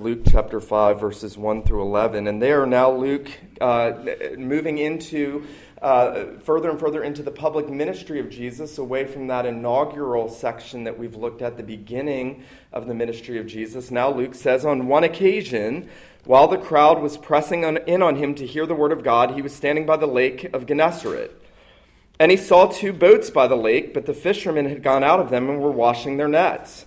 Luke chapter 5, verses 1 through 11. And there now, Luke uh, moving into uh, further and further into the public ministry of Jesus, away from that inaugural section that we've looked at the beginning of the ministry of Jesus. Now, Luke says, on one occasion, while the crowd was pressing on, in on him to hear the word of God, he was standing by the lake of Gennesaret. And he saw two boats by the lake, but the fishermen had gone out of them and were washing their nets.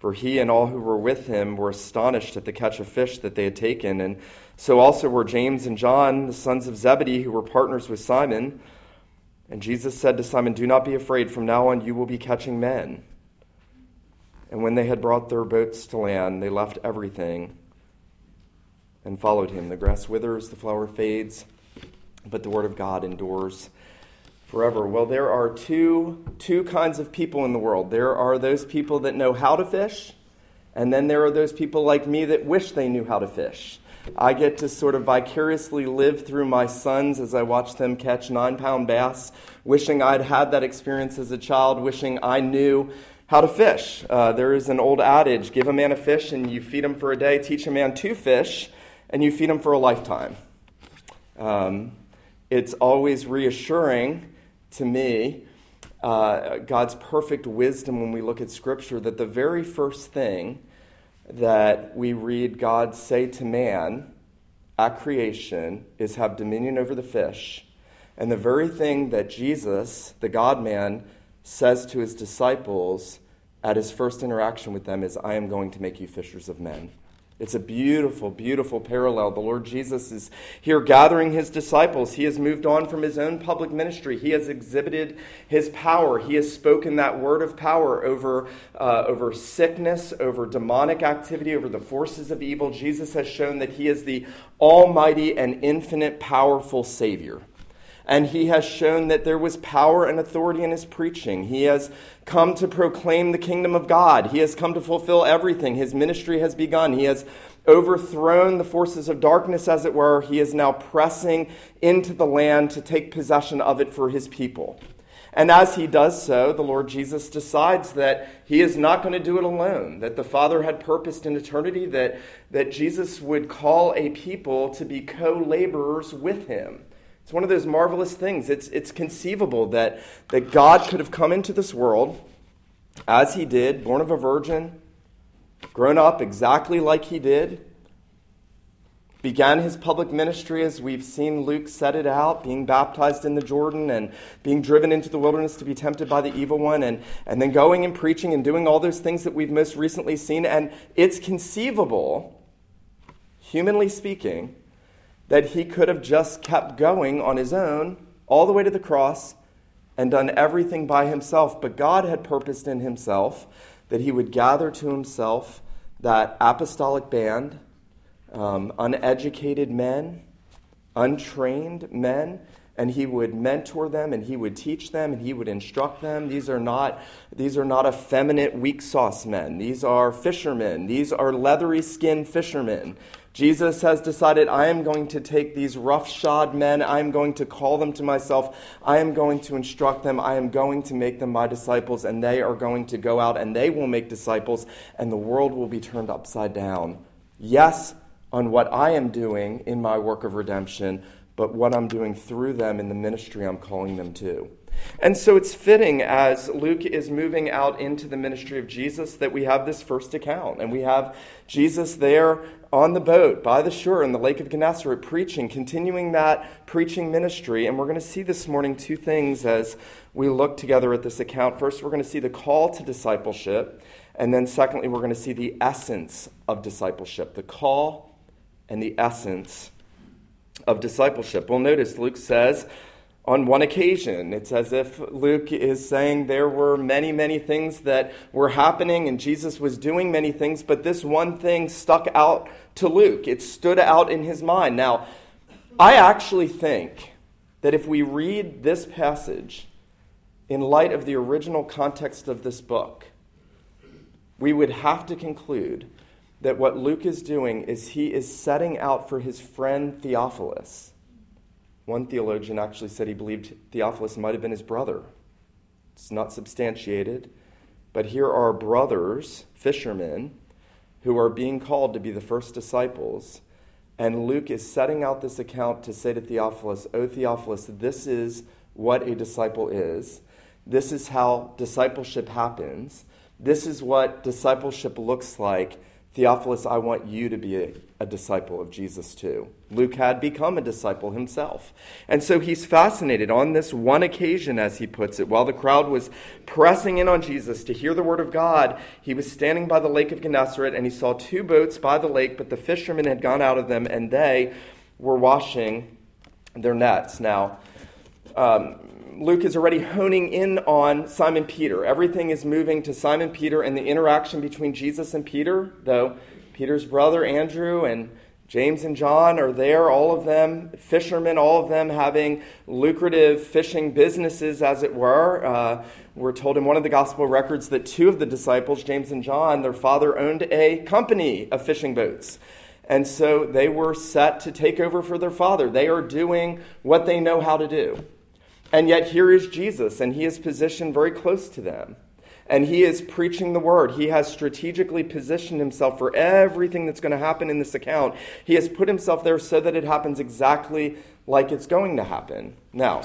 For he and all who were with him were astonished at the catch of fish that they had taken, and so also were James and John, the sons of Zebedee, who were partners with Simon. And Jesus said to Simon, Do not be afraid. From now on, you will be catching men. And when they had brought their boats to land, they left everything and followed him. The grass withers, the flower fades, but the word of God endures forever. Well, there are two, two kinds of people in the world there are those people that know how to fish, and then there are those people like me that wish they knew how to fish. I get to sort of vicariously live through my sons as I watch them catch nine pound bass, wishing I'd had that experience as a child, wishing I knew how to fish. Uh, there is an old adage give a man a fish and you feed him for a day, teach a man to fish, and you feed him for a lifetime. Um, it's always reassuring to me, uh, God's perfect wisdom when we look at Scripture, that the very first thing that we read God say to man at creation is have dominion over the fish. And the very thing that Jesus, the God man, says to his disciples at his first interaction with them is, I am going to make you fishers of men. It's a beautiful, beautiful parallel. The Lord Jesus is here gathering his disciples. He has moved on from his own public ministry. He has exhibited his power. He has spoken that word of power over, uh, over sickness, over demonic activity, over the forces of evil. Jesus has shown that he is the almighty and infinite, powerful Savior and he has shown that there was power and authority in his preaching. He has come to proclaim the kingdom of God. He has come to fulfill everything. His ministry has begun. He has overthrown the forces of darkness, as it were. He is now pressing into the land to take possession of it for his people. And as he does so, the Lord Jesus decides that he is not going to do it alone, that the Father had purposed in eternity that, that Jesus would call a people to be co laborers with him. It's one of those marvelous things. It's, it's conceivable that, that God could have come into this world as he did, born of a virgin, grown up exactly like he did, began his public ministry as we've seen Luke set it out, being baptized in the Jordan and being driven into the wilderness to be tempted by the evil one, and, and then going and preaching and doing all those things that we've most recently seen. And it's conceivable, humanly speaking, that he could have just kept going on his own all the way to the cross and done everything by himself. But God had purposed in himself that he would gather to himself that apostolic band, um, uneducated men, untrained men, and he would mentor them and he would teach them and he would instruct them. These are not, these are not effeminate, weak sauce men. These are fishermen. These are leathery skinned fishermen Jesus has decided, I am going to take these roughshod men, I am going to call them to myself, I am going to instruct them, I am going to make them my disciples, and they are going to go out and they will make disciples, and the world will be turned upside down. Yes, on what I am doing in my work of redemption, but what I'm doing through them in the ministry I'm calling them to. And so it's fitting as Luke is moving out into the ministry of Jesus that we have this first account. And we have Jesus there on the boat by the shore in the Lake of Gennesaret preaching, continuing that preaching ministry. And we're going to see this morning two things as we look together at this account. First, we're going to see the call to discipleship. And then, secondly, we're going to see the essence of discipleship the call and the essence of discipleship. Well, notice Luke says, on one occasion. It's as if Luke is saying there were many, many things that were happening and Jesus was doing many things, but this one thing stuck out to Luke. It stood out in his mind. Now, I actually think that if we read this passage in light of the original context of this book, we would have to conclude that what Luke is doing is he is setting out for his friend Theophilus one theologian actually said he believed Theophilus might have been his brother. It's not substantiated, but here are brothers, fishermen, who are being called to be the first disciples. And Luke is setting out this account to say to Theophilus, O Theophilus, this is what a disciple is. This is how discipleship happens. This is what discipleship looks like Theophilus, I want you to be a, a, disciple of Jesus too. Luke had become a disciple himself. And so he's fascinated on this one occasion, as he puts it, while the crowd was pressing in on Jesus to hear the word of God, he was standing by the lake of Gennesaret and he saw two boats by the lake, but the fishermen had gone out of them and they were washing their nets. Now, um, Luke is already honing in on Simon Peter. Everything is moving to Simon Peter and the interaction between Jesus and Peter, though Peter's brother Andrew and James and John are there, all of them fishermen, all of them having lucrative fishing businesses, as it were. Uh, we're told in one of the gospel records that two of the disciples, James and John, their father owned a company of fishing boats. And so they were set to take over for their father. They are doing what they know how to do. And yet, here is Jesus, and he is positioned very close to them. And he is preaching the word. He has strategically positioned himself for everything that's going to happen in this account. He has put himself there so that it happens exactly like it's going to happen. Now,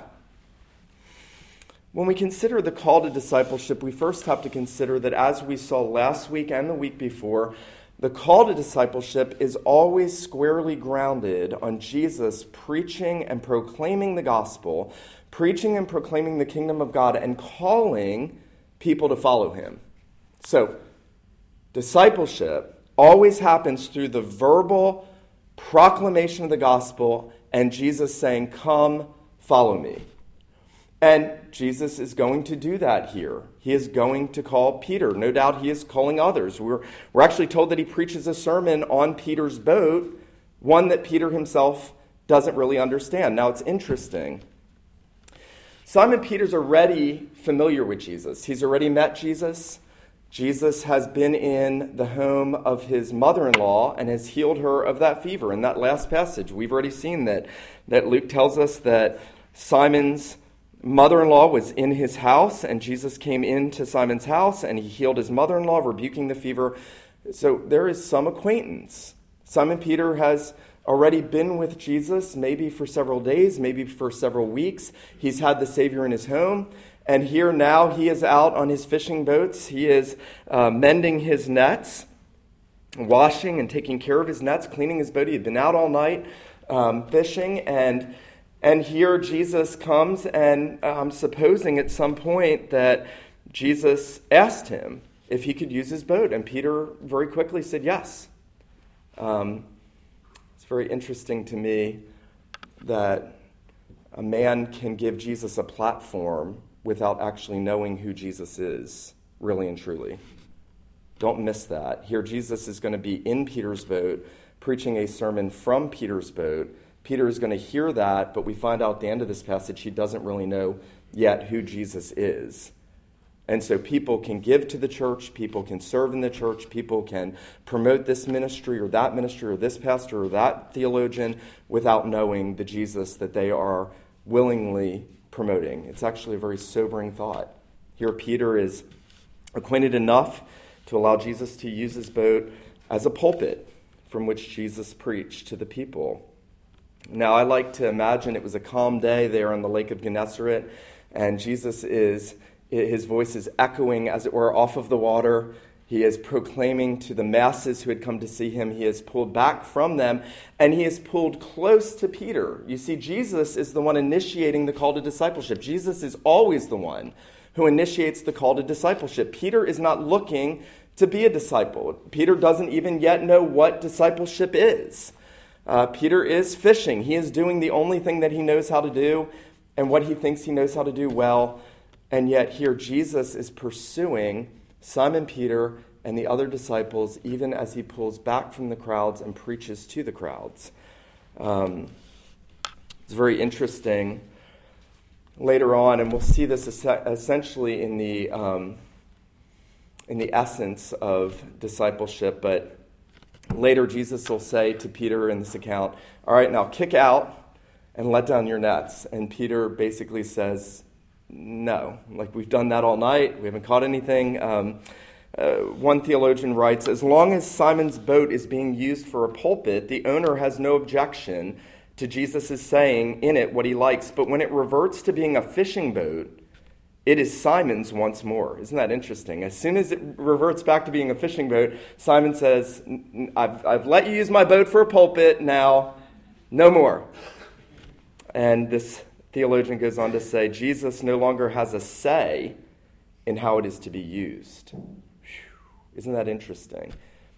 when we consider the call to discipleship, we first have to consider that as we saw last week and the week before, the call to discipleship is always squarely grounded on Jesus preaching and proclaiming the gospel preaching and proclaiming the kingdom of God and calling people to follow him. So, discipleship always happens through the verbal proclamation of the gospel and Jesus saying, Come, follow me. And Jesus is going to do that here. He is going to call Peter. No doubt he is calling others. We're, we're actually told that he preaches a sermon on Peter's boat, one that Peter himself doesn't really understand. Now, it's interesting Simon Peter's already familiar with Jesus. He's already met Jesus. Jesus has been in the home of his mother in law and has healed her of that fever. In that last passage, we've already seen that, that Luke tells us that Simon's mother in law was in his house, and Jesus came into Simon's house and he healed his mother in law, rebuking the fever. So there is some acquaintance. Simon Peter has already been with Jesus, maybe for several days, maybe for several weeks. He's had the Savior in his home. And here now he is out on his fishing boats. He is uh, mending his nets, washing and taking care of his nets, cleaning his boat. He had been out all night um, fishing. And, and here Jesus comes, and I'm supposing at some point that Jesus asked him if he could use his boat. And Peter very quickly said yes. Um, it's very interesting to me that a man can give Jesus a platform without actually knowing who Jesus is, really and truly. Don't miss that. Here, Jesus is going to be in Peter's boat, preaching a sermon from Peter's boat. Peter is going to hear that, but we find out at the end of this passage he doesn't really know yet who Jesus is. And so people can give to the church, people can serve in the church, people can promote this ministry or that ministry or this pastor or that theologian without knowing the Jesus that they are willingly promoting. It's actually a very sobering thought. Here, Peter is acquainted enough to allow Jesus to use his boat as a pulpit from which Jesus preached to the people. Now, I like to imagine it was a calm day there on the Lake of Gennesaret and Jesus is, his voice is echoing, as it were, off of the water. He is proclaiming to the masses who had come to see him. He is pulled back from them, and he is pulled close to Peter. You see, Jesus is the one initiating the call to discipleship. Jesus is always the one who initiates the call to discipleship. Peter is not looking to be a disciple. Peter doesn't even yet know what discipleship is. Uh, Peter is fishing. He is doing the only thing that he knows how to do and what he thinks he knows how to do well. And yet, here Jesus is pursuing Simon Peter and the other disciples, even as he pulls back from the crowds and preaches to the crowds. Um, it's very interesting later on, and we'll see this essentially in the, um, in the essence of discipleship, but later Jesus will say to Peter in this account, All right, now kick out and let down your nets. And Peter basically says, No. Like, we've done that all night, we haven't caught anything. Um, uh, one theologian writes As long as Simon's boat is being used for a pulpit, the owner has no objection to Jesus' saying in it what he likes. But when it reverts to being a fishing boat, it is Simon's once more. Isn't that interesting? As soon as it reverts back to being a fishing boat, Simon says, I've, I've let you use my boat for a pulpit, now no more. And this theologian goes on to say, Jesus no longer has a say in how it is to be used. Isn't that interesting?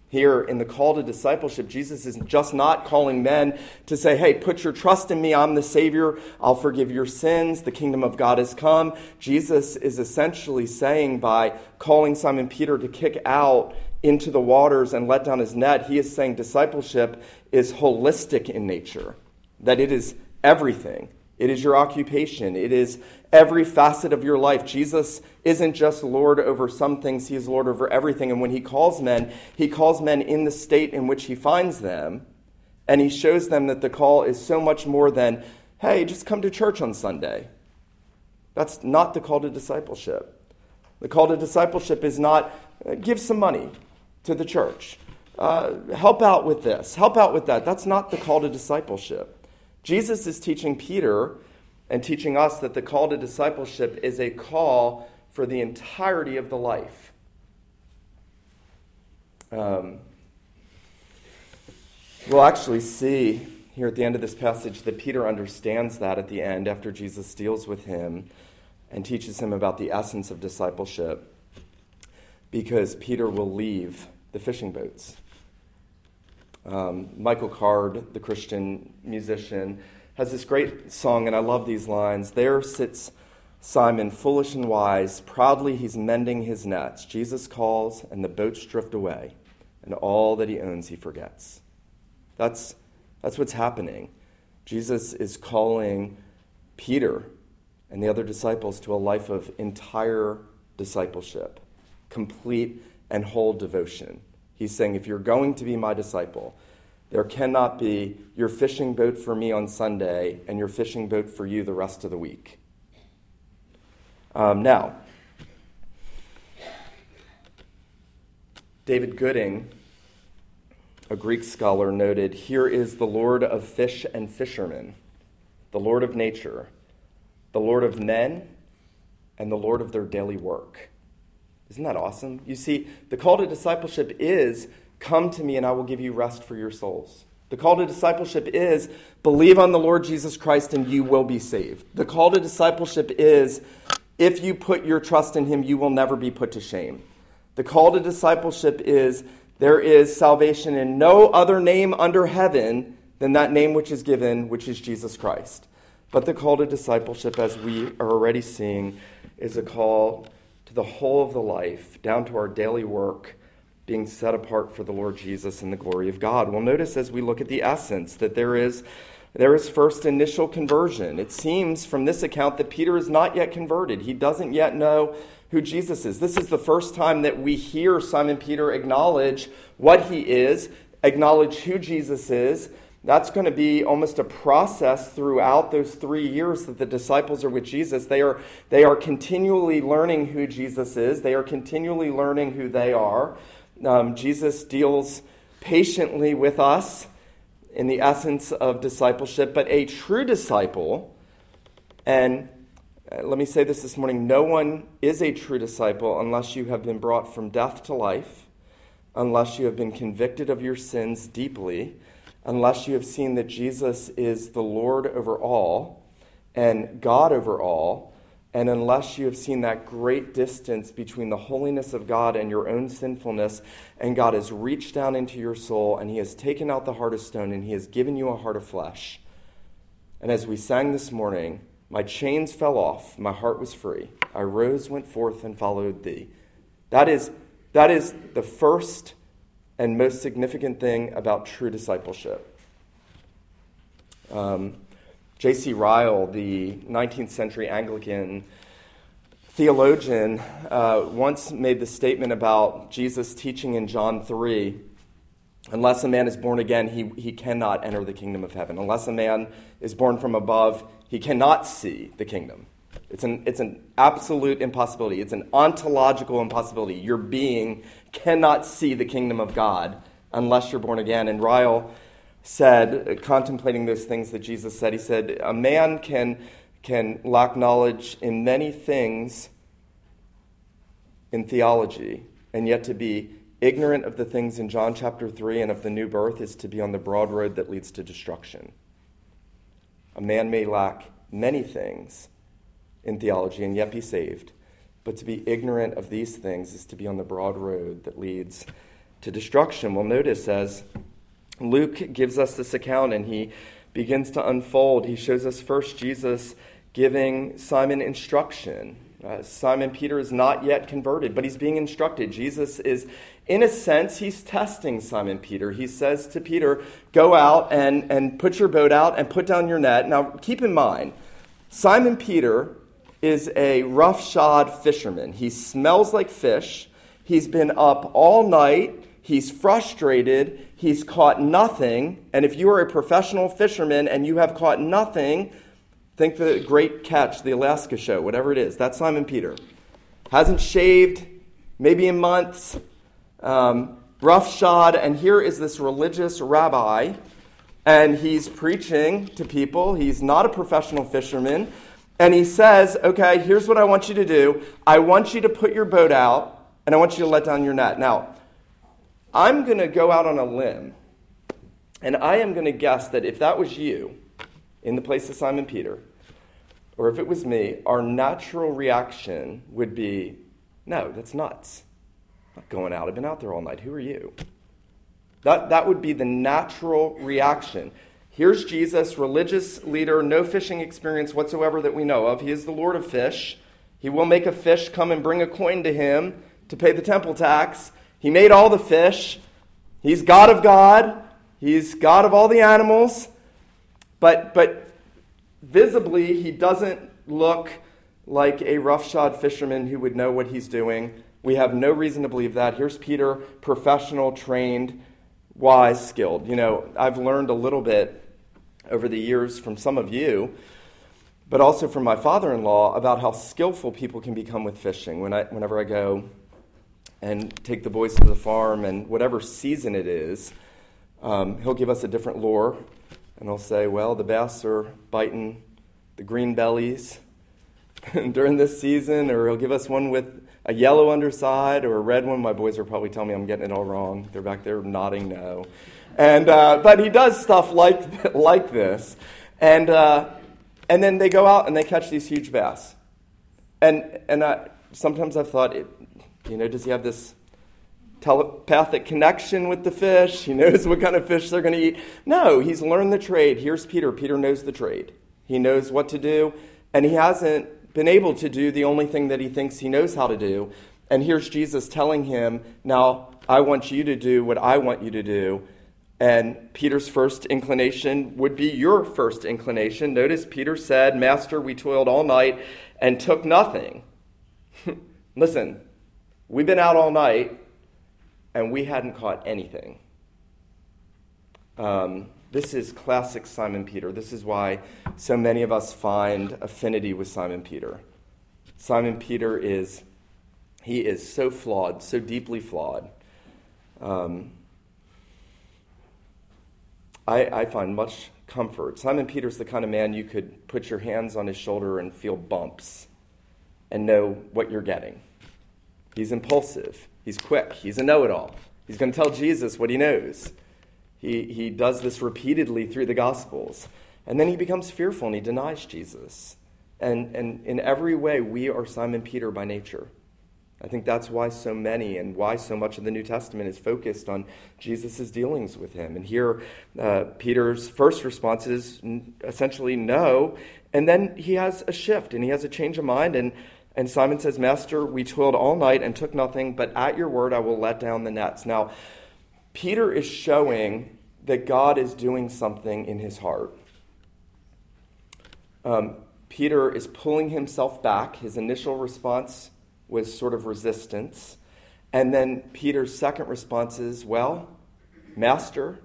Here in the call to discipleship, Jesus is just not calling men to say, hey, put your trust in me. I'm the Savior. I'll forgive your sins. The kingdom of God has come. Jesus is essentially saying by calling Simon Peter to kick out into the waters and let down his net, he is saying discipleship is holistic in nature, that it is everything. It is your occupation. It is every facet of your life. Jesus isn't just Lord over some things, He is Lord over everything. And when He calls men, He calls men in the state in which He finds them. And He shows them that the call is so much more than, hey, just come to church on Sunday. That's not the call to discipleship. The call to discipleship is not uh, give some money to the church, uh, help out with this, help out with that. That's not the call to discipleship. Jesus is teaching Peter and teaching us that the call to discipleship is a call for the entirety of the life. Um, we'll actually see here at the end of this passage that Peter understands that at the end after Jesus deals with him and teaches him about the essence of discipleship because Peter will leave the fishing boats. Um, Michael Card, the Christian musician, has this great song, and I love these lines. There sits Simon, foolish and wise. Proudly he's mending his nets. Jesus calls, and the boats drift away, and all that he owns he forgets. That's, that's what's happening. Jesus is calling Peter and the other disciples to a life of entire discipleship, complete and whole devotion. He's saying, if you're going to be my disciple, there cannot be your fishing boat for me on Sunday and your fishing boat for you the rest of the week. Um, now, David Gooding, a Greek scholar, noted Here is the Lord of fish and fishermen, the Lord of nature, the Lord of men, and the Lord of their daily work. Isn't that awesome? You see, the call to discipleship is come to me and I will give you rest for your souls. The call to discipleship is believe on the Lord Jesus Christ and you will be saved. The call to discipleship is if you put your trust in him, you will never be put to shame. The call to discipleship is there is salvation in no other name under heaven than that name which is given, which is Jesus Christ. But the call to discipleship, as we are already seeing, is a call to the whole of the life, down to our daily work, being set apart for the Lord Jesus and the glory of God. We'll notice as we look at the essence that there is there is first initial conversion. It seems from this account that Peter is not yet converted. He doesn't yet know who Jesus is. This is the first time that we hear Simon Peter acknowledge what he is, acknowledge who Jesus is, that's going to be almost a process throughout those three years that the disciples are with Jesus. They are, they are continually learning who Jesus is, they are continually learning who they are. Um, Jesus deals patiently with us in the essence of discipleship, but a true disciple, and Uh, let me say this this morning no one is a true disciple unless you have been brought from death to life, unless you have been convicted of your sins deeply, unless you have seen that Jesus is the Lord over all and God over all, and unless you have seen that great distance between the holiness of God and your own sinfulness, and God has reached down into your soul and He has taken out the heart of stone and He has given you a heart of flesh. And as we sang this morning, my chains fell off, my heart was free. I rose, went forth, and followed thee. That is, that is the first and most significant thing about true discipleship. Um, J.C. Ryle, the 19th century Anglican theologian, uh, once made the statement about Jesus teaching in John 3 Unless a man is born again, he, he cannot enter the kingdom of heaven. Unless a man is born from above, he cannot see the kingdom. It's an, it's an absolute impossibility. It's an ontological impossibility. Your being cannot see the kingdom of God unless you're born again. And Ryle said, contemplating those things that Jesus said, he said, A man can, can lack knowledge in many things in theology, and yet to be ignorant of the things in John chapter 3 and of the new birth is to be on the broad road that leads to destruction. A man may lack many things in theology and yet be saved, but to be ignorant of these things is to be on the broad road that leads to destruction. Well, notice as Luke gives us this account and he begins to unfold, he shows us first Jesus giving Simon instruction. Uh, Simon Peter is not yet converted, but he's being instructed. Jesus is in a sense, he's testing Simon Peter. He says to Peter, Go out and, and put your boat out and put down your net. Now, keep in mind, Simon Peter is a roughshod fisherman. He smells like fish. He's been up all night. He's frustrated. He's caught nothing. And if you are a professional fisherman and you have caught nothing, think the great catch, the Alaska show, whatever it is. That's Simon Peter. Hasn't shaved, maybe in months um, roughshod, and here is this religious rabbi, and he's preaching to people. He's not a professional fisherman. And he says, Okay, here's what I want you to do I want you to put your boat out, and I want you to let down your net. Now, I'm going to go out on a limb, and I am going to guess that if that was you in the place of Simon Peter, or if it was me, our natural reaction would be, No, that's nuts not going out. I've been out there all night. Who are you? That, that would be the natural reaction. Here's Jesus, religious leader, no fishing experience whatsoever that we know of. He is the Lord of fish. He will make a fish come and bring a coin to him to pay the temple tax. He made all the fish. He's God of God. He's God of all the animals. But, but visibly, he doesn't look like a roughshod fisherman who would know what he's doing. We have no reason to believe that. Here's Peter, professional, trained, wise, skilled. You know, I've learned a little bit over the years from some of you, but also from my father in law about how skillful people can become with fishing. When I, whenever I go and take the boys to the farm, and whatever season it is, um, he'll give us a different lure, and he'll say, Well, the bass are biting the green bellies during this season, or he'll give us one with a yellow underside or a red one. My boys are probably telling me I'm getting it all wrong. They're back there nodding no. And, uh, but he does stuff like, like this. And, uh, and then they go out and they catch these huge bass. And, and I, sometimes I've thought, it, you know, does he have this telepathic connection with the fish? He knows what kind of fish they're going to eat. No, he's learned the trade. Here's Peter. Peter knows the trade. He knows what to do, and he hasn't been able to do the only thing that he thinks he knows how to do. And here's Jesus telling him, Now, I want you to do what I want you to do. And Peter's first inclination would be your first inclination. Notice Peter said, Master, we toiled all night and took nothing. Listen, we've been out all night and we hadn't caught anything. Um, this is classic Simon Peter. This is why so many of us find affinity with Simon Peter. Simon Peter is, he is so flawed, so deeply flawed. Um, I, I find much comfort. Simon Peter's the kind of man you could put your hands on his shoulder and feel bumps and know what you're getting. He's impulsive, he's quick, he's a know it all. He's going to tell Jesus what he knows. He, he does this repeatedly through the Gospels. And then he becomes fearful and he denies Jesus. And, and in every way, we are Simon Peter by nature. I think that's why so many and why so much of the New Testament is focused on Jesus' dealings with him. And here, uh, Peter's first response is essentially no. And then he has a shift and he has a change of mind. And, and Simon says, Master, we toiled all night and took nothing, but at your word I will let down the nets. Now, Peter is showing that God is doing something in his heart. Um, Peter is pulling himself back. His initial response was sort of resistance. And then Peter's second response is, Well, Master.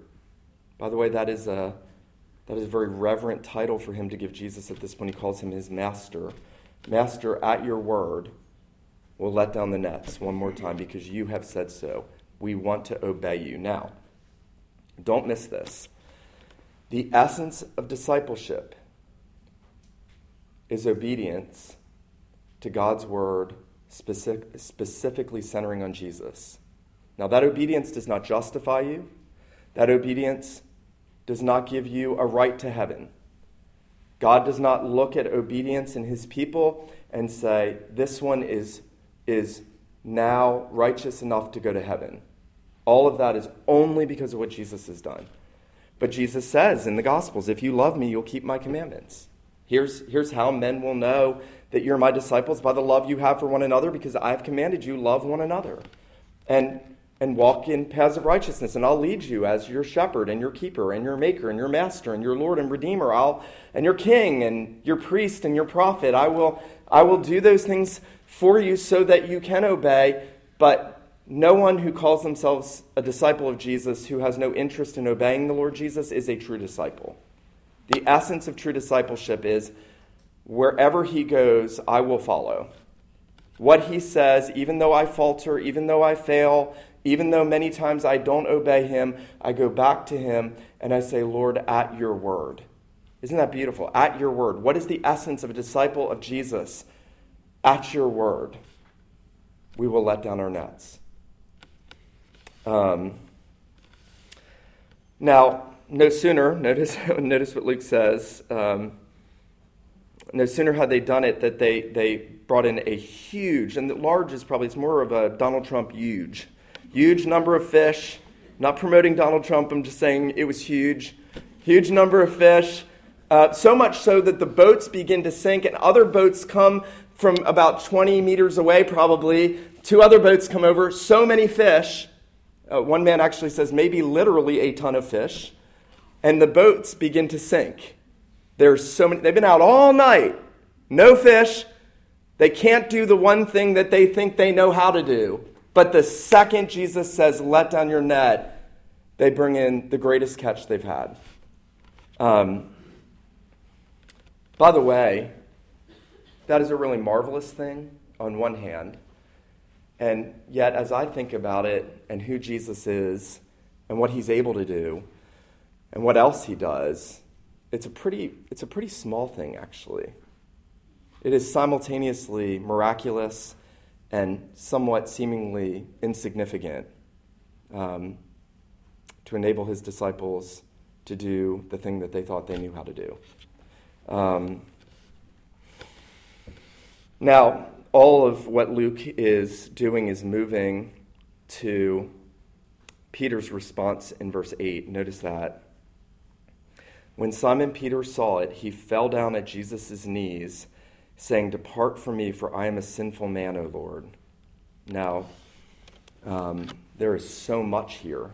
By the way, that is a, that is a very reverent title for him to give Jesus at this point. He calls him his Master. Master, at your word, we'll let down the nets one more time because you have said so. We want to obey you. Now, don't miss this. The essence of discipleship is obedience to God's word specific, specifically centering on Jesus. Now, that obedience does not justify you, that obedience does not give you a right to heaven. God does not look at obedience in his people and say, this one is, is now righteous enough to go to heaven. All of that is only because of what Jesus has done. But Jesus says in the Gospels, if you love me, you'll keep my commandments. Here's, here's how men will know that you're my disciples by the love you have for one another, because I have commanded you, love one another. And, and walk in paths of righteousness, and I'll lead you as your shepherd and your keeper and your maker and your master and your Lord and Redeemer. I'll and your king and your priest and your prophet. I will I will do those things for you so that you can obey, but no one who calls themselves a disciple of Jesus who has no interest in obeying the Lord Jesus is a true disciple. The essence of true discipleship is wherever he goes, I will follow. What he says, even though I falter, even though I fail, even though many times I don't obey him, I go back to him and I say, Lord, at your word. Isn't that beautiful? At your word. What is the essence of a disciple of Jesus? At your word, we will let down our nets. Um, now, no sooner, notice, notice what Luke says, um, no sooner had they done it that they, they brought in a huge, and the large is probably, it's more of a Donald Trump huge, huge number of fish. not promoting Donald Trump, I'm just saying it was huge. Huge number of fish. Uh, so much so that the boats begin to sink, and other boats come from about 20 meters away, probably. Two other boats come over. So many fish. Uh, one man actually says maybe literally a ton of fish and the boats begin to sink. There's so many, they've been out all night, no fish. They can't do the one thing that they think they know how to do. But the second Jesus says, let down your net, they bring in the greatest catch they've had. Um, by the way, that is a really marvelous thing on one hand. And yet, as I think about it and who Jesus is and what he's able to do, and what else he does, it's a pretty, it's a pretty small thing, actually. It is simultaneously miraculous and somewhat seemingly insignificant um, to enable his disciples to do the thing that they thought they knew how to do. Um, now, all of what Luke is doing is moving to Peter's response in verse 8. Notice that. When Simon Peter saw it, he fell down at Jesus' knees, saying, Depart from me, for I am a sinful man, O Lord. Now, um, there is so much here.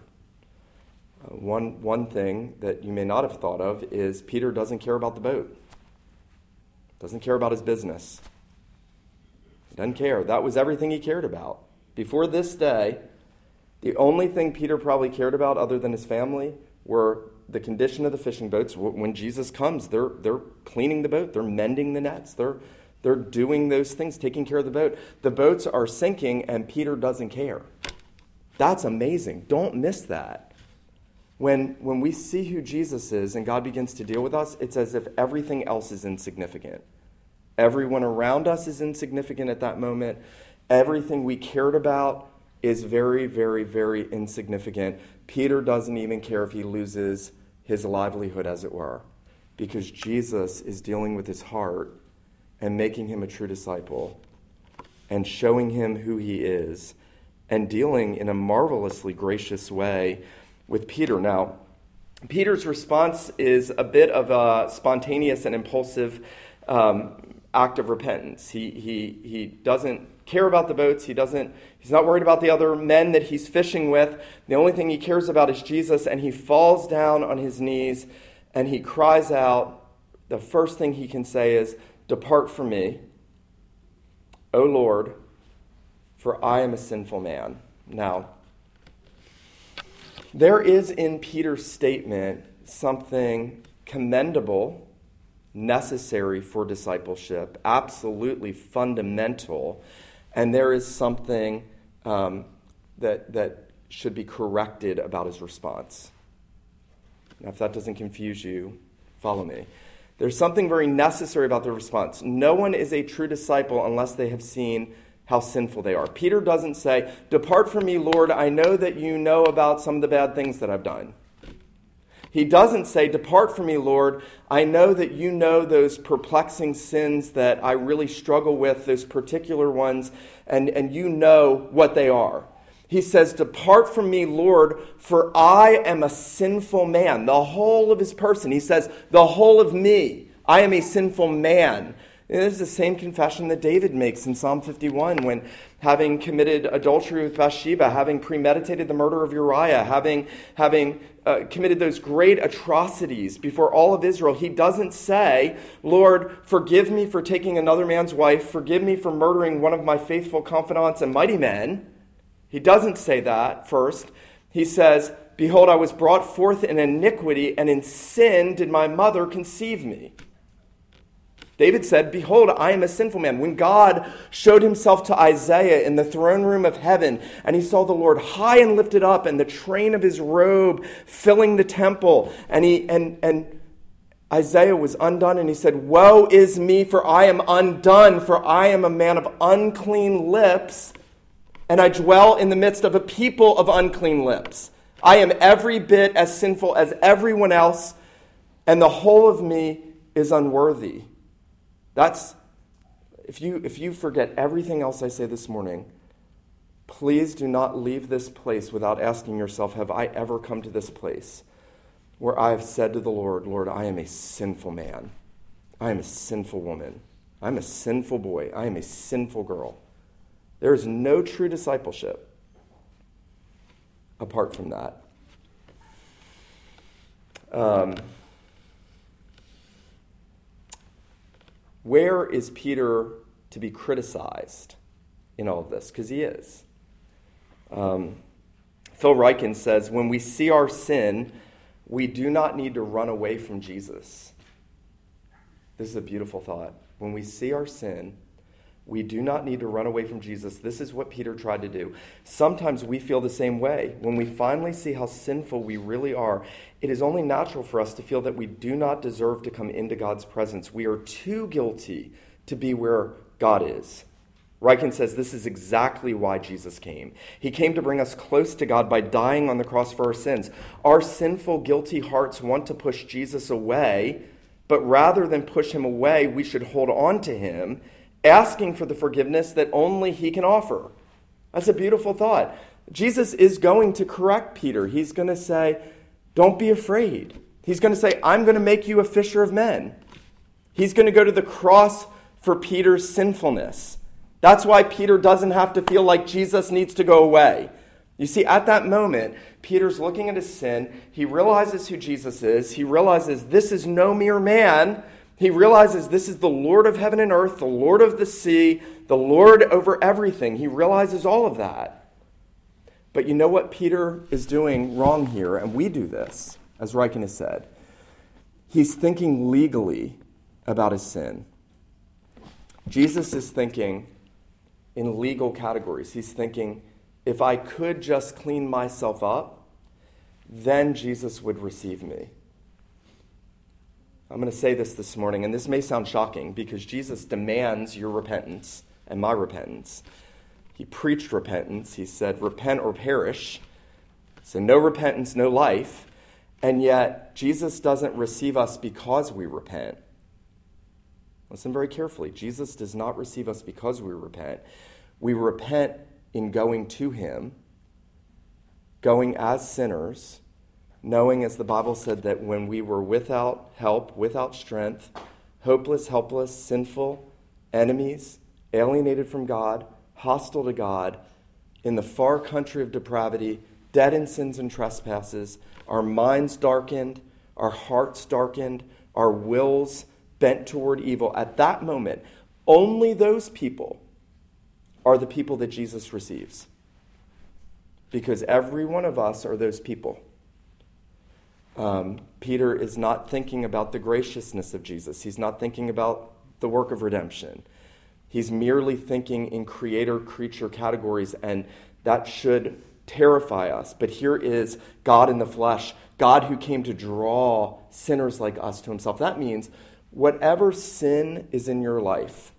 Uh, one, one thing that you may not have thought of is Peter doesn't care about the boat, doesn't care about his business. Doesn't care. That was everything he cared about. Before this day, the only thing Peter probably cared about, other than his family, were the condition of the fishing boats. When Jesus comes, they're, they're cleaning the boat, they're mending the nets, they're, they're doing those things, taking care of the boat. The boats are sinking, and Peter doesn't care. That's amazing. Don't miss that. When, when we see who Jesus is and God begins to deal with us, it's as if everything else is insignificant. Everyone around us is insignificant at that moment. Everything we cared about is very, very, very insignificant. Peter doesn't even care if he loses his livelihood, as it were, because Jesus is dealing with his heart and making him a true disciple and showing him who he is and dealing in a marvelously gracious way with Peter. Now, Peter's response is a bit of a spontaneous and impulsive um, act of repentance. He, he, he doesn't care about the boats. He doesn't, he's not worried about the other men that he's fishing with. The only thing he cares about is Jesus, and he falls down on his knees and he cries out. The first thing he can say is, Depart from me, O Lord, for I am a sinful man. Now, there is in Peter's statement something commendable, necessary for discipleship, absolutely fundamental, and there is something um, that, that should be corrected about his response. Now, if that doesn't confuse you, follow me. There's something very necessary about the response. No one is a true disciple unless they have seen how sinful they are. Peter doesn't say, Depart from me, Lord, I know that you know about some of the bad things that I've done. He doesn't say, Depart from me, Lord, I know that you know those perplexing sins that I really struggle with, those particular ones, and, and you know what they are. He says, Depart from me, Lord, for I am a sinful man. The whole of his person. He says, The whole of me. I am a sinful man. This is the same confession that David makes in Psalm 51 when, having committed adultery with Bathsheba, having premeditated the murder of Uriah, having, having uh, committed those great atrocities before all of Israel, he doesn't say, Lord, forgive me for taking another man's wife, forgive me for murdering one of my faithful confidants and mighty men. He doesn't say that first. He says, Behold, I was brought forth in iniquity, and in sin did my mother conceive me. David said, Behold, I am a sinful man. When God showed himself to Isaiah in the throne room of heaven, and he saw the Lord high and lifted up, and the train of his robe filling the temple, and, he, and, and Isaiah was undone, and he said, Woe is me, for I am undone, for I am a man of unclean lips and I dwell in the midst of a people of unclean lips. I am every bit as sinful as everyone else, and the whole of me is unworthy. That's, if you, if you forget everything else I say this morning, please do not leave this place without asking yourself, Have I ever come to this place where I have said to the Lord, Lord, I am a sinful man. I am a sinful woman. I'm a sinful boy. I am a sinful girl. There is no true discipleship apart from that. Um, where is Peter to be criticized in all of this? Because he is. Um, Phil Ryken says, when we see our sin, we do not need to run away from Jesus. This is a beautiful thought. When we see our sin, we do not need to run away from Jesus. This is what Peter tried to do. Sometimes we feel the same way. When we finally see how sinful we really are, it is only natural for us to feel that we do not deserve to come into God's presence. We are too guilty to be where God is. Ryken says this is exactly why Jesus came. He came to bring us close to God by dying on the cross for our sins. Our sinful, guilty hearts want to push Jesus away, but rather than push him away, we should hold on to him asking for the forgiveness that only he can offer. That's a beautiful thought. Jesus is going to correct Peter. He's going to say, Don't be afraid. He's going to say, I'm going to make you a fisher of men. He's going to go to the cross for Peter's sinfulness. That's why Peter doesn't have to feel like Jesus needs to go away. You see, at that moment, Peter's looking at his sin. He realizes who Jesus is. He realizes this is no mere man, he realizes this is the Lord of heaven and earth, the Lord of the sea, the Lord over everything. He realizes all of that. But you know what Peter is doing wrong here, and we do this, as Ryken has said. He's thinking legally about his sin. Jesus is thinking in legal categories. He's thinking, if I could just clean myself up, then Jesus would receive me. I'm going to say this this morning, and this may sound shocking because Jesus demands your repentance and my repentance. He preached repentance. He said, Repent or perish. So, no repentance, no life. And yet, Jesus doesn't receive us because we repent. Listen very carefully. Jesus does not receive us because we repent. We repent in going to Him, going as sinners, knowing, as the Bible said, that when we were without help, without strength, hopeless, helpless, sinful, enemies, alienated from God, hostile to God, in the far country of depravity, dead in sins and trespasses, our minds darkened, our hearts darkened, our wills bent toward evil, at that moment, only those people are the people that Jesus receives. Because every one of us are those people. Um, Peter is not thinking about the graciousness of Jesus, he's not thinking about the work of redemption. He's merely thinking in creator creature categories, and that should terrify us. But here is God in the flesh, God who came to draw sinners like us to himself. That means whatever sin is in your life,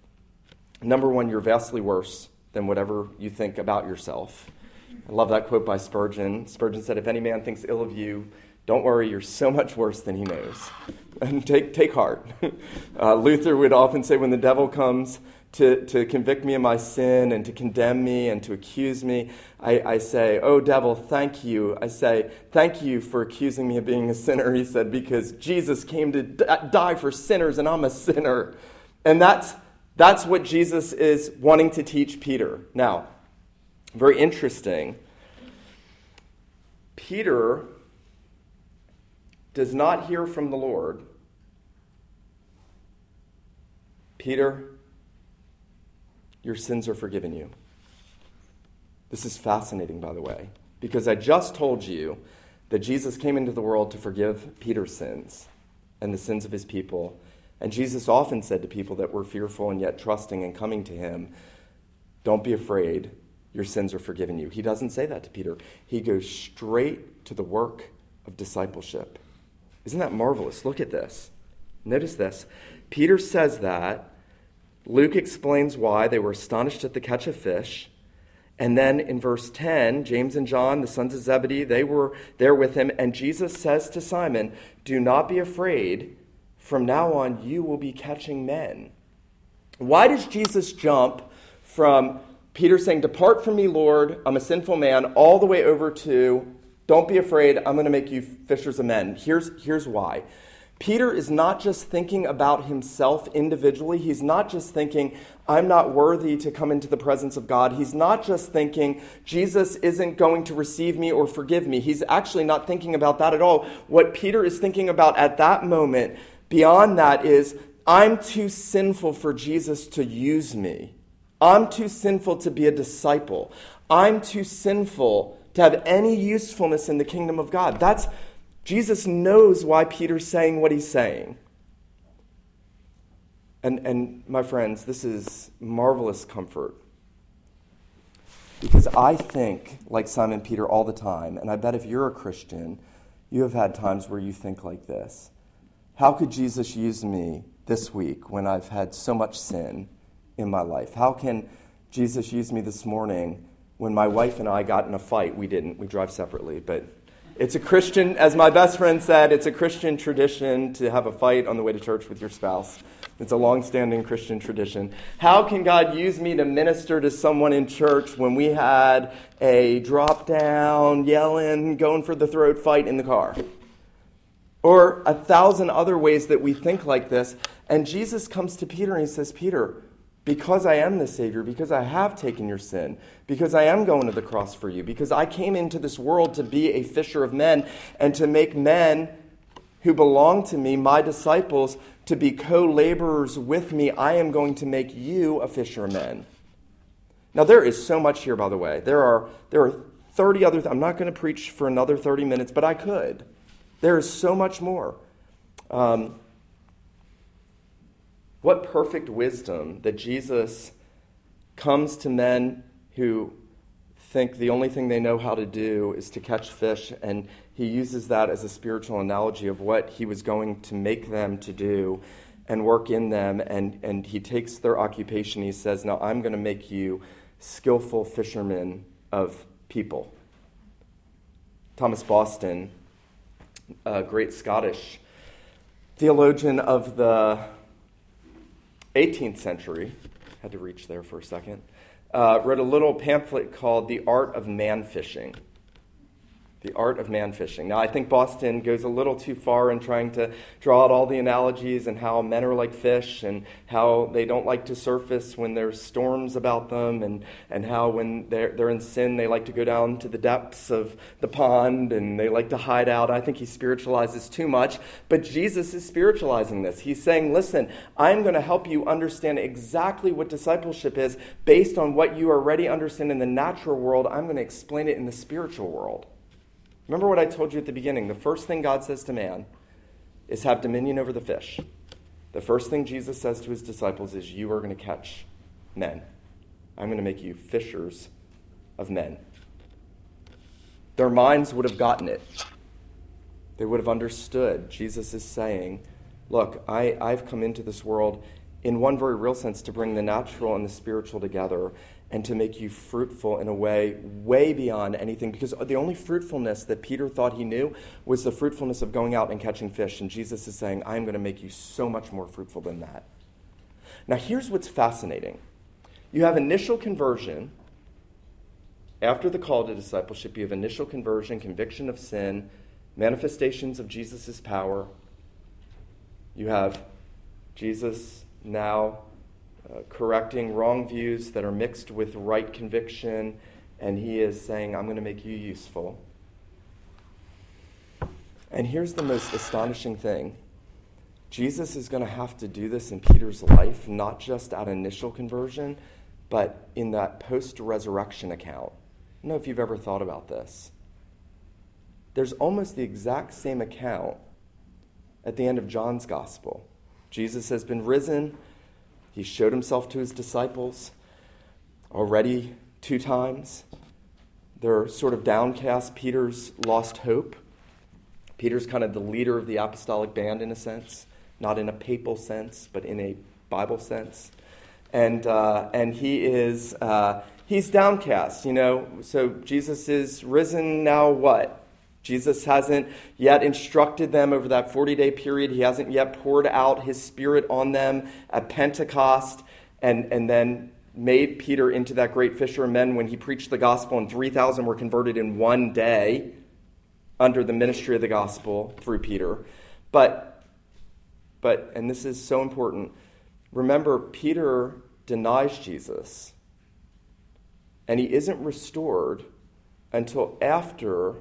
number one, you're vastly worse than whatever you think about yourself. I love that quote by Spurgeon. Spurgeon said, If any man thinks ill of you, don't worry, you're so much worse than he knows. And take, take heart. Uh, Luther would often say, When the devil comes, to, to convict me of my sin and to condemn me and to accuse me, I, I say, Oh, devil, thank you. I say, Thank you for accusing me of being a sinner, he said, because Jesus came to die for sinners and I'm a sinner. And that's, that's what Jesus is wanting to teach Peter. Now, very interesting. Peter does not hear from the Lord. Peter, your sins are forgiven you. This is fascinating, by the way, because I just told you that Jesus came into the world to forgive Peter's sins and the sins of his people. And Jesus often said to people that were fearful and yet trusting and coming to him, Don't be afraid, your sins are forgiven you. He doesn't say that to Peter. He goes straight to the work of discipleship. Isn't that marvelous? Look at this. Notice this. Peter says that Luke explains why they were astonished at the catch of fish. And then in verse 10, James and John, the sons of Zebedee, they were there with him. And Jesus says to Simon, Do not be afraid. From now on, you will be catching men. Why does Jesus jump from Peter saying, Depart from me, Lord, I'm a sinful man, all the way over to, Don't be afraid, I'm going to make you fishers of men? Here's, here's why. Peter is not just thinking about himself individually. He's not just thinking, I'm not worthy to come into the presence of God. He's not just thinking, Jesus isn't going to receive me or forgive me. He's actually not thinking about that at all. What Peter is thinking about at that moment, beyond that, is, I'm too sinful for Jesus to use me. I'm too sinful to be a disciple. I'm too sinful to have any usefulness in the kingdom of God. That's Jesus knows why Peter's saying what he's saying. And, and my friends, this is marvelous comfort. Because I think like Simon Peter all the time, and I bet if you're a Christian, you have had times where you think like this How could Jesus use me this week when I've had so much sin in my life? How can Jesus use me this morning when my wife and I got in a fight? We didn't, we drive separately, but it's a Christian, as my best friend said, it's a Christian tradition to have a fight on the way to church with your spouse. It's a long-standing Christian tradition. How can God use me to minister to someone in church when we had a drop down, yelling, going for the throat fight in the car? Or a thousand other ways that we think like this. And Jesus comes to Peter and he says, Peter, because I am the Savior, because I have taken your sin, because I am going to the cross for you, because I came into this world to be a fisher of men and to make men who belong to me, my disciples, to be co laborers with me, I am going to make you a fisher of men. Now, there is so much here, by the way. There are, there are 30 other, th- I'm not going to preach for another 30 minutes, but I could. There is so much more. Um, what perfect wisdom that Jesus comes to men who think the only thing they know how to do is to catch fish, and he uses that as a spiritual analogy of what he was going to make them to do and work in them. And, and he takes their occupation, he says, Now I'm going to make you skillful fishermen of people. Thomas Boston, a great Scottish theologian of the 18th century, had to reach there for a second, uh, wrote a little pamphlet called The Art of Man Fishing the art of man fishing. Now, I think Boston goes a little too far in trying to draw out all the analogies and how men are like fish and how they don't like to surface when there's storms about them and, and how when they're, they're in sin, they like to go down to the depths of the pond and they like to hide out. I think he spiritualizes too much, but Jesus is spiritualizing this. He's saying, listen, I'm going to help you understand exactly what discipleship is based on what you already understand in the natural world. I'm going to explain it in the spiritual world. Remember what I told you at the beginning. The first thing God says to man is have dominion over the fish. The first thing Jesus says to his disciples is, You are going to catch men. I'm going to make you fishers of men. Their minds would have gotten it. They would have understood. Jesus is saying, Look, I, I've come into this world in one very real sense to bring the natural and the spiritual together and to make you fruitful in a way way beyond anything. Because the only fruitfulness that Peter thought he knew was the fruitfulness of going out and catching fish. And Jesus is saying, I'm going to make you so much more fruitful than that. Now, here's what's fascinating you have initial conversion. After the call to discipleship, you have initial conversion, conviction of sin, manifestations of Jesus' power. You have Jesus now uh, correcting wrong views that are mixed with right conviction, and he is saying, I'm going to make you useful. And here's the most astonishing thing Jesus is going to have to do this in Peter's life, not just at initial conversion, but in that post resurrection account. I don't know if you've ever thought about this. There's almost the exact same account at the end of John's gospel. Jesus has been risen he showed himself to his disciples already two times. They're sort of downcast. Peter's lost hope. Peter's kind of the leader of the apostolic band in a sense, not in a papal sense, but in a Bible sense. And, uh, and he is, uh, he's downcast, you know. So Jesus is risen now, what? Jesus hasn't yet instructed them over that 40 day period. He hasn't yet poured out his spirit on them at Pentecost and, and then made Peter into that great fisher of men when he preached the gospel, and 3,000 were converted in one day under the ministry of the gospel through Peter. But, but and this is so important, remember, Peter denies Jesus, and he isn't restored until after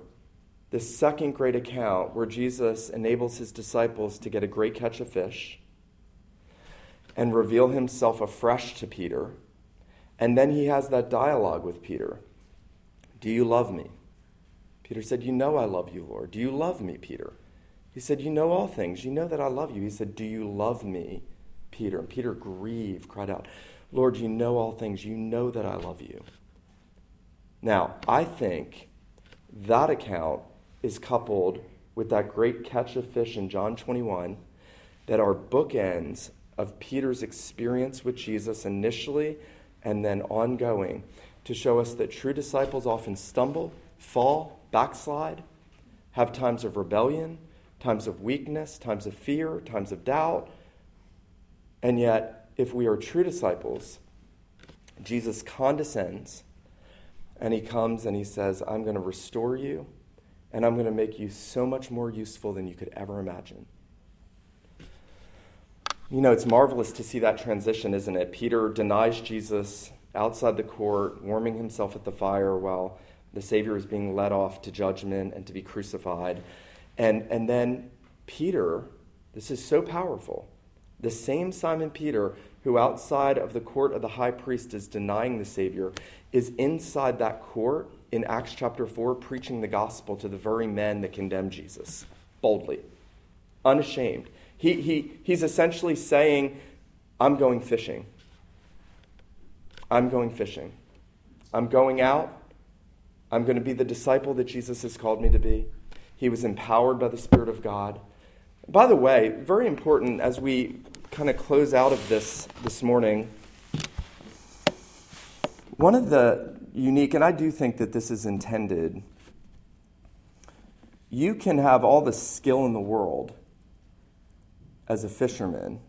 the second great account where Jesus enables his disciples to get a great catch of fish and reveal himself afresh to Peter. And then he has that dialogue with Peter Do you love me? Peter said, You know I love you, Lord. Do you love me, Peter? He said, You know all things. You know that I love you. He said, Do you love me, Peter? And Peter grieved, cried out, Lord, you know all things. You know that I love you. Now, I think that account is coupled with that great catch of fish in John 21 that are bookends of Peter's experience with Jesus initially and then ongoing to show us that true disciples often stumble, fall, backslide, have times of rebellion, times of weakness, times of fear, times of doubt. And yet, if we are true disciples, Jesus condescends and he comes and he says, I'm going to restore you and I'm going to make you so much more useful than you could ever imagine. You know, it's marvelous to see that transition, isn't it? Peter denies Jesus outside the court, warming himself at the fire while the Savior is being led off to judgment and to be crucified. And, and then Peter, this is so powerful. The same Simon Peter, who outside of the court of the high priest is denying the Savior, is inside that court in Acts chapter 4 preaching the gospel to the very men that condemned Jesus boldly, unashamed. He, he, he's essentially saying, I'm going fishing. I'm going fishing. I'm going out I'm going to be the disciple that Jesus has called me to be. He was empowered by the Spirit of God. By the way, very important as we kind of close out of this this morning, one of the unique, and I do think that this is intended, you can have all the skill in the world as a fisherman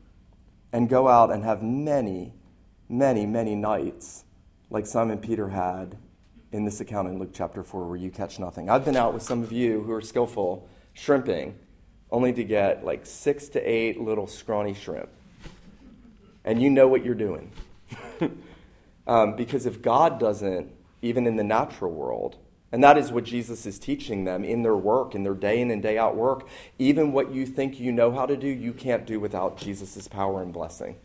and go out and have many, many, many nights like Simon Peter had in this account in Luke chapter 4 where you catch nothing. I've been out with some of you who are skillful shrimping only to get like six to eight little scrawny shrimp. And you know what you're doing. um, because if God doesn't, even in the natural world, and that is what Jesus is teaching them in their work, in their day in and day out work. Even what you think you know how to do, you can't do without Jesus' power and blessing.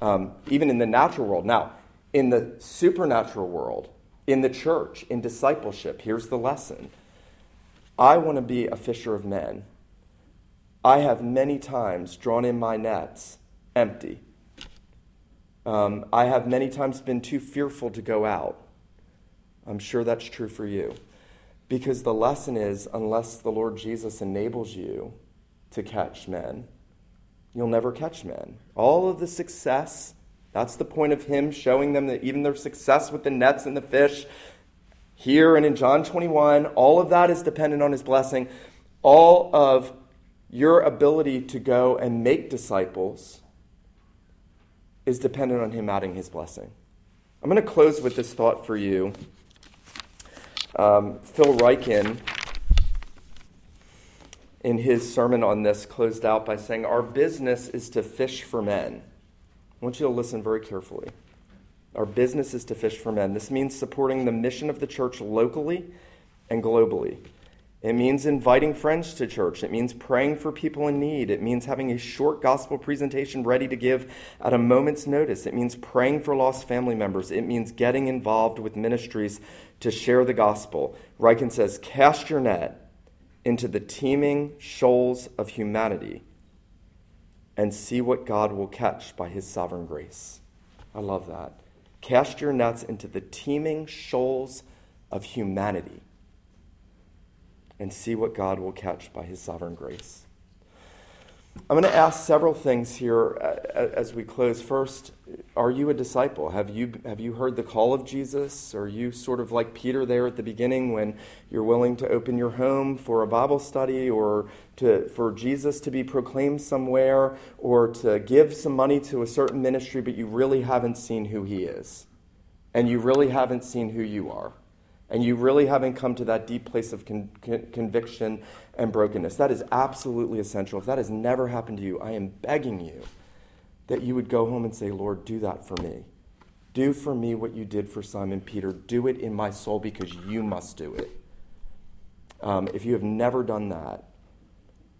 Um, even in the natural world. Now, in the supernatural world, in the church, in discipleship, here's the lesson I want to be a fisher of men. I have many times drawn in my nets empty. Um, I have many times been too fearful to go out. I'm sure that's true for you. Because the lesson is unless the Lord Jesus enables you to catch men, you'll never catch men. All of the success, that's the point of Him showing them that even their success with the nets and the fish, here and in John 21, all of that is dependent on His blessing. All of your ability to go and make disciples is dependent on Him adding His blessing. I'm going to close with this thought for you. Um, Phil Ryken, in his sermon on this, closed out by saying, Our business is to fish for men. I want you to listen very carefully. Our business is to fish for men. This means supporting the mission of the church locally and globally. It means inviting friends to church. It means praying for people in need. It means having a short gospel presentation ready to give at a moment's notice. It means praying for lost family members. It means getting involved with ministries to share the gospel. Ryken says, Cast your net into the teeming shoals of humanity and see what God will catch by his sovereign grace. I love that. Cast your nets into the teeming shoals of humanity and see what God will catch by his sovereign grace. I'm going to ask several things here uh, as we close. First, are you a disciple? Have you, have you heard the call of Jesus? Are you sort of like Peter there at the beginning when you're willing to open your home for a Bible study or to, for Jesus to be proclaimed somewhere or to give some money to a certain ministry, but you really haven't seen who he is? And you really haven't seen who you are? And you really haven't come to that deep place of con- con- conviction and brokenness. That is absolutely essential. If that has never happened to you, I am begging you that you would go home and say, Lord, do that for me. Do for me what you did for Simon Peter. Do it in my soul because you must do it. Um, if you have never done that,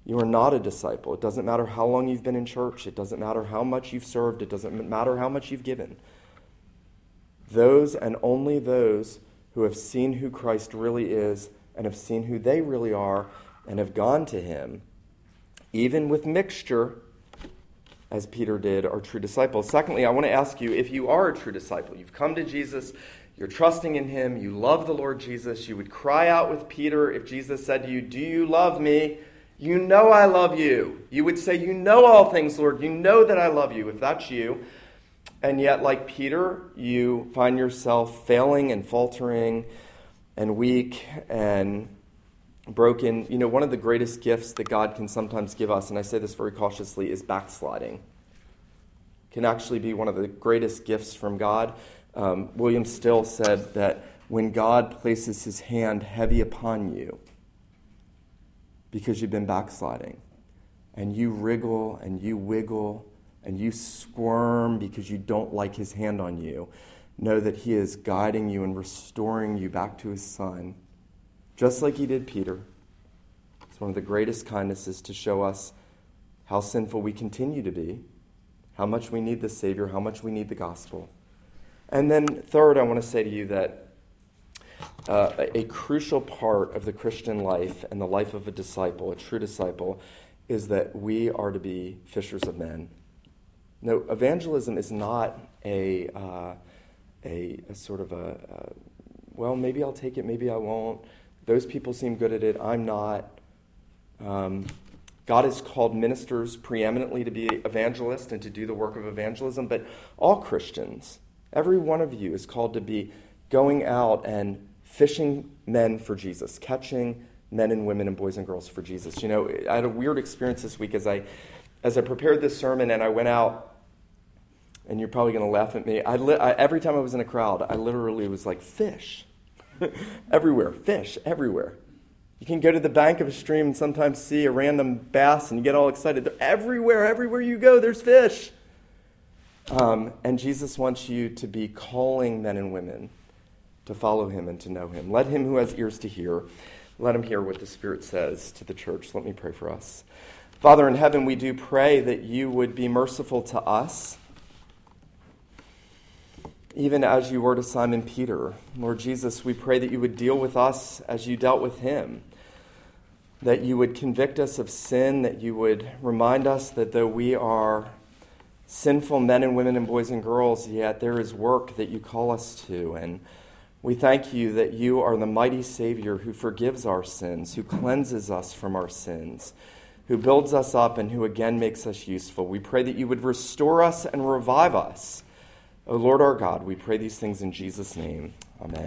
you are not a disciple. It doesn't matter how long you've been in church, it doesn't matter how much you've served, it doesn't matter how much you've given. Those and only those who have seen who Christ really is and have seen who they really are and have gone to him, even with mixture, as Peter did, are true disciples. Secondly, I want to ask you if you are a true disciple, you've come to Jesus, you're trusting in him, you love the Lord Jesus, you would cry out with Peter if Jesus said to you, Do you love me? You know I love you. You would say, You know all things, Lord. You know that I love you. If that's you, and yet, like Peter, you find yourself failing and faltering and weak and broken. You know, one of the greatest gifts that God can sometimes give us, and I say this very cautiously, is backsliding. Can actually be one of the greatest gifts from God. Um, William Still said that when God places his hand heavy upon you because you've been backsliding, and you wriggle and you wiggle and you squirm because you don't like his hand on you, know that he is guiding you and restoring you back to his son, just like he did Peter. It's one of the greatest kindnesses to show us how sinful we continue to be, how much we need the Savior, how much we need the gospel. And then, third, I want to say to you that uh, a, a crucial part of the Christian life and the life of a disciple, a true disciple, is that we are to be fishers of men. No, evangelism is not a, uh, a, a, sort of a, well, maybe I'll take it, maybe I won't. Those people seem good at it, I'm not. Um, God has called ministers preeminently to be evangelists and to do the work of evangelism, but all Christians, every one of you, is called to be going out and fishing men for Jesus, catching men and women and boys and girls for Jesus. You know, I had a weird experience this week as I as I prepared this sermon and I went out and you're probably going to laugh at me. I, li- I, every time I was in a crowd, I literally was like fish. everywhere, fish everywhere. You can go to the bank of a stream and sometimes see a random bass and you get all excited. They're everywhere, everywhere you go, there's fish. Um, and Jesus wants you to be calling men and women to follow him and to know him. Let him who has ears to hear, let him hear what the Spirit says to the church. Let me pray for us. Father in heaven, we do pray that you would be merciful to us even as you were to Simon Peter. Lord Jesus, we pray that you would deal with us as you dealt with him, that you would convict us of sin, that you would remind us that though we are sinful men and women and boys and girls, yet there is work that you call us to. And we thank you that you are the mighty Savior who forgives our sins, who cleanses us from our sins, who builds us up, and who again makes us useful. We pray that you would restore us and revive us O Lord our God, we pray these things in Jesus' name. Amen.